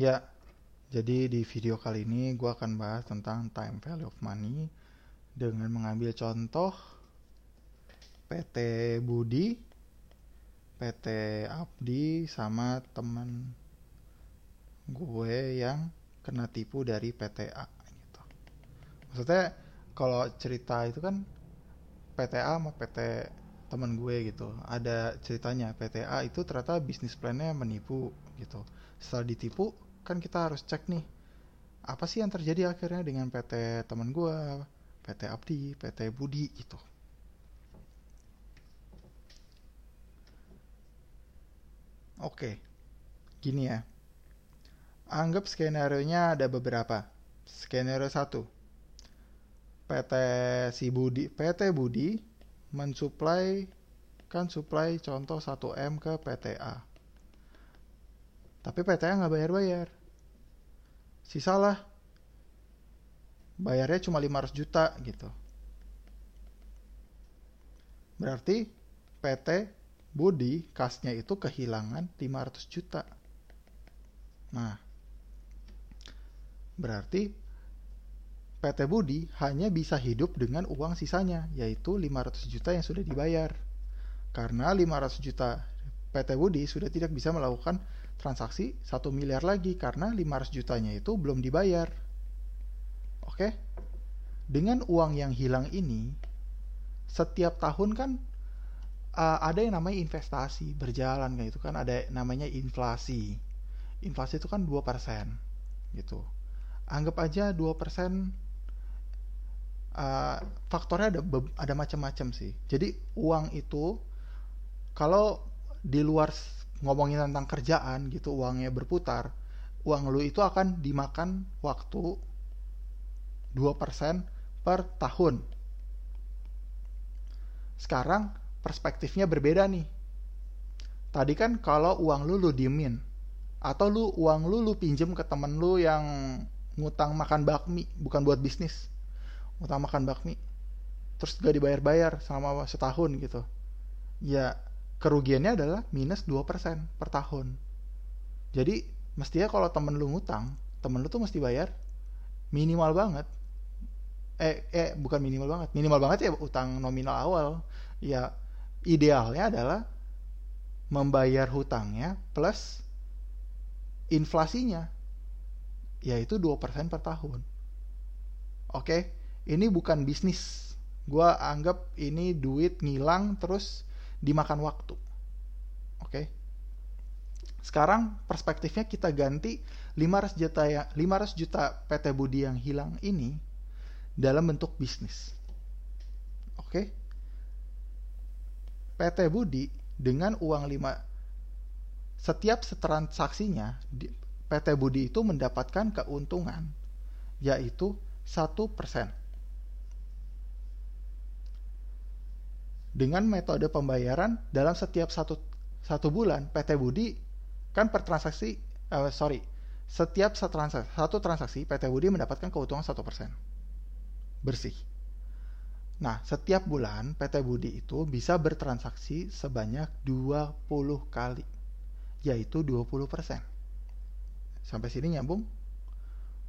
Ya, jadi di video kali ini gue akan bahas tentang time value of money dengan mengambil contoh PT Budi, PT Abdi, sama teman gue yang kena tipu dari PTA gitu. Maksudnya kalau cerita itu kan PTA sama PT teman gue gitu ada ceritanya PTA itu ternyata bisnis plannya menipu gitu setelah ditipu kan kita harus cek nih apa sih yang terjadi akhirnya dengan PT teman gue PT Abdi PT Budi gitu. Oke gini ya. Anggap skenario nya ada beberapa. Skenario satu PT si Budi PT Budi mensuplai kan suplai contoh 1M ke PTA. Tapi PTA nggak bayar-bayar. Sisalah bayarnya cuma 500 juta gitu. Berarti PT Budi kasnya itu kehilangan 500 juta. Nah, berarti PT Budi hanya bisa hidup dengan uang sisanya, yaitu 500 juta yang sudah dibayar. Karena 500 juta PT Budi sudah tidak bisa melakukan transaksi 1 miliar lagi karena 500 jutanya itu belum dibayar. Oke? Dengan uang yang hilang ini, setiap tahun kan uh, ada yang namanya investasi berjalan kayak itu kan ada namanya inflasi. Inflasi itu kan 2% gitu. Anggap aja 2% uh, faktornya ada ada macam-macam sih. Jadi uang itu kalau di luar ngomongin tentang kerjaan gitu uangnya berputar, uang lu itu akan dimakan waktu 2% per tahun. Sekarang perspektifnya berbeda nih. Tadi kan kalau uang lu lu diemin atau lu uang lu lu pinjem ke temen lu yang ngutang makan bakmi bukan buat bisnis utang makan bakmi terus gak dibayar-bayar selama setahun gitu ya kerugiannya adalah minus 2% per tahun. Jadi mestinya kalau temen lu ngutang temen lu tuh mesti bayar minimal banget. Eh eh bukan minimal banget. Minimal banget ya utang nominal awal. Ya idealnya adalah membayar hutangnya plus inflasinya yaitu 2% per tahun. Oke? Ini bukan bisnis. Gue anggap ini duit ngilang terus dimakan waktu. Oke. Okay? Sekarang perspektifnya kita ganti 500 juta ya 500 juta PT Budi yang hilang ini dalam bentuk bisnis. Oke. Okay? PT Budi dengan uang 5 setiap transaksinya PT Budi itu mendapatkan keuntungan yaitu 1%. Dengan metode pembayaran dalam setiap satu satu bulan PT Budi kan per transaksi uh, sorry setiap satu transaksi, satu transaksi PT Budi mendapatkan keuntungan satu persen bersih. Nah, setiap bulan PT Budi itu bisa bertransaksi sebanyak 20 kali, yaitu 20%. Sampai sini nyambung?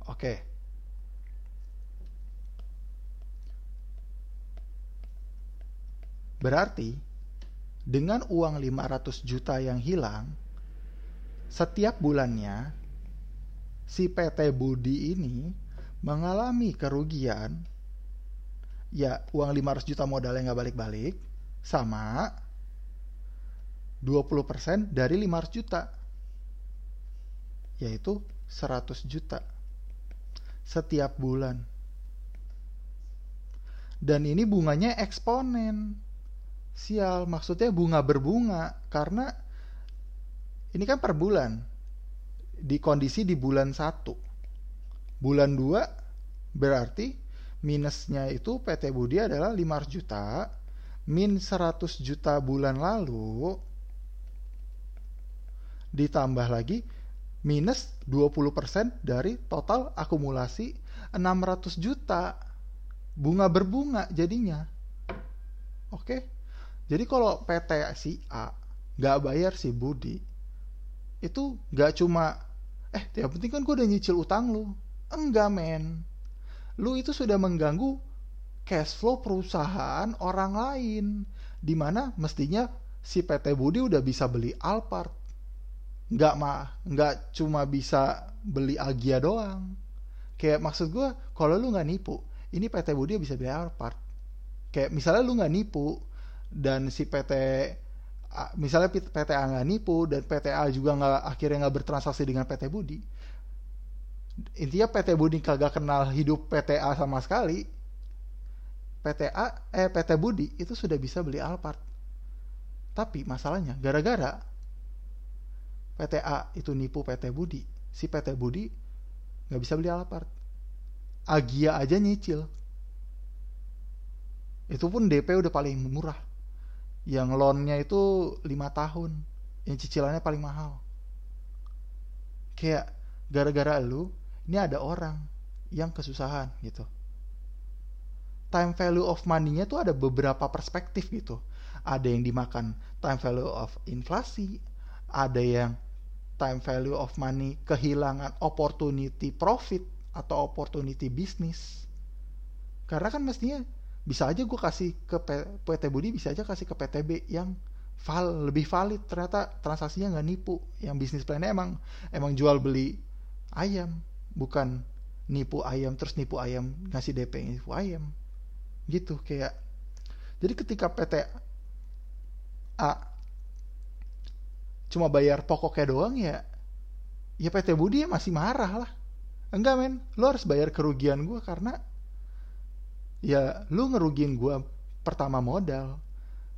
Oke. Berarti dengan uang 500 juta yang hilang, setiap bulannya si PT Budi ini mengalami kerugian. Ya uang 500 juta modalnya nggak balik-balik sama 20% dari 500 juta yaitu 100 juta setiap bulan. Dan ini bunganya eksponen sial maksudnya bunga berbunga. Karena ini kan per bulan. Di kondisi di bulan satu. Bulan 2 berarti minusnya itu PT Budi adalah 500 juta. Min 100 juta bulan lalu ditambah lagi minus 20% dari total akumulasi 600 juta. Bunga berbunga jadinya. Oke? okay? Jadi kalau PT si A nggak bayar si Budi, itu nggak cuma eh yang penting kan gue udah nyicil utang lu. Enggak men. Lu itu sudah mengganggu cash flow perusahaan orang lain di mana mestinya si PT Budi udah bisa beli Alphard. Nggak mah nggak cuma bisa beli Agia doang. Kayak maksud gue kalau lu nggak nipu ini PT Budi bisa beli Alphard. Kayak misalnya lu nggak nipu dan si PT misalnya PTA nggak nipu dan PTA juga nggak akhirnya nggak bertransaksi dengan PT Budi intinya PT Budi kagak kenal hidup PTA sama sekali PTA eh PT Budi itu sudah bisa beli Alphard tapi masalahnya gara-gara PTA itu nipu PT Budi si PT Budi nggak bisa beli Alphard Agia aja nyicil itu pun DP udah paling murah yang loannya itu lima tahun. Yang cicilannya paling mahal. Kayak gara-gara lu ini ada orang yang kesusahan gitu. Time value of money-nya tuh ada beberapa perspektif gitu. Ada yang dimakan time value of inflasi ada yang time value of money kehilangan opportunity profit atau opportunity bisnis karena kan mestinya bisa aja gue kasih ke PT Budi bisa aja kasih ke PTB yang val lebih valid. Ternyata transaksinya nggak nipu. Yang bisnis plannya emang emang jual beli ayam bukan nipu ayam terus nipu ayam ngasih DP nipu ayam. Gitu kayak. Jadi ketika PT A cuma bayar pokoknya doang ya ya PT Budi ya masih marah lah. Enggak men. Lo harus bayar kerugian gue karena ya lu ngerugiin gue pertama modal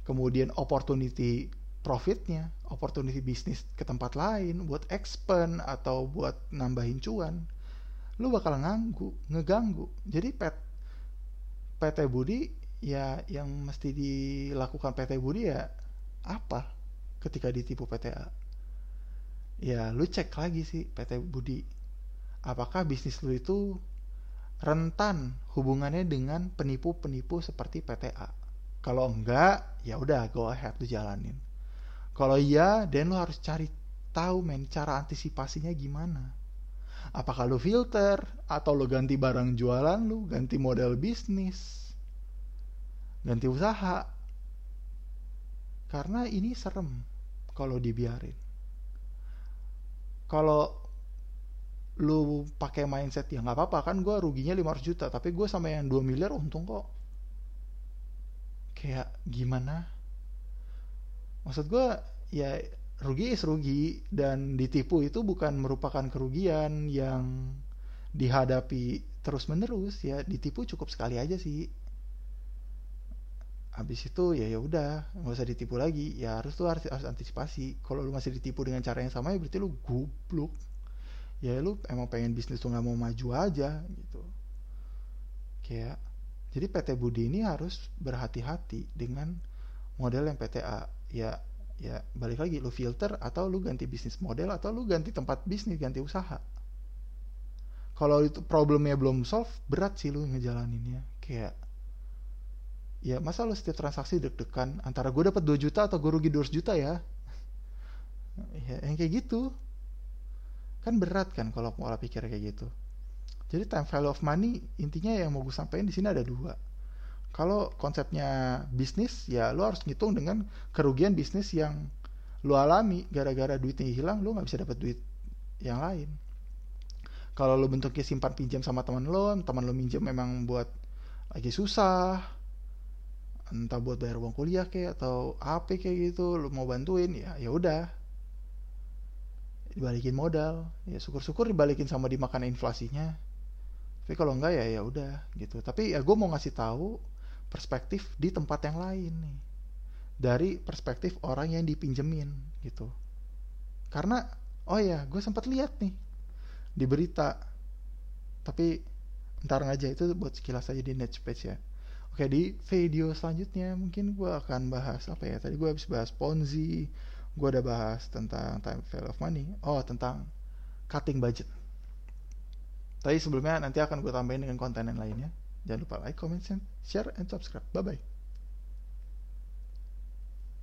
kemudian opportunity profitnya opportunity bisnis ke tempat lain buat expand atau buat nambahin cuan lu bakal nganggu ngeganggu. Jadi pet PT Budi ya yang mesti dilakukan PT Budi ya apa ketika ditipu PTA ya lu cek lagi sih PT Budi. Apakah bisnis lu itu rentan hubungannya dengan penipu-penipu seperti PTA. Kalau enggak, ya udah go ahead lu jalanin. Kalau iya, dan lu harus cari tahu men cara antisipasinya gimana. Apakah lu filter atau lu ganti barang jualan lu, ganti model bisnis, ganti usaha. Karena ini serem kalau dibiarin. Kalau lu pakai mindset ya nggak apa-apa kan gue ruginya 500 juta tapi gue sama yang 2 miliar untung kok. Kayak gimana? Maksud gue ya rugi is rugi dan ditipu itu bukan merupakan kerugian yang dihadapi terus menerus ya ditipu cukup sekali aja sih. Habis itu ya ya udah nggak usah ditipu lagi ya harus tuh harus, harus antisipasi. Kalau lu masih ditipu dengan cara yang sama ya berarti lu goblok ya lu emang pengen bisnis tuh nggak mau maju aja gitu. Kayak jadi PT Budi ini harus berhati-hati dengan model yang PTA ya ya balik lagi lu filter atau lu ganti bisnis model atau lu ganti tempat bisnis ganti usaha. Kalau itu problemnya belum solve berat sih lu ngejalaninnya. Kayak ya masa lu setiap transaksi deg-degan antara gue dapat 2 juta atau gue rugi 200 juta ya? Ya yang kayak gitu kan berat kan kalau pola pikir kayak gitu. Jadi time value of money intinya yang mau gue sampaikan di sini ada dua. Kalau konsepnya bisnis ya lo harus ngitung dengan kerugian bisnis yang lo alami. Gara-gara duitnya hilang lo nggak bisa dapat duit yang lain. Kalau lo bentuknya simpan pinjam sama teman lo teman lo minjem memang buat lagi susah. Entah buat bayar uang kuliah kayak atau apa kayak gitu lo mau bantuin ya ya udah dibalikin modal. Ya syukur-syukur dibalikin sama dimakan inflasinya. Tapi kalau enggak ya ya udah gitu. Tapi ya gue mau ngasih tahu perspektif di tempat yang lain nih. Dari perspektif orang yang dipinjemin gitu. Karena oh ya gue sempat lihat nih di berita. Tapi ntar aja itu buat sekilas aja di net space ya. Oke di video selanjutnya mungkin gue akan bahas apa ya? Tadi gue habis bahas ponzi gue udah bahas tentang time value of money. Oh tentang cutting budget. Tapi sebelumnya nanti akan gue tambahin dengan konten yang lainnya. Jangan lupa like comment share and subscribe. Bye bye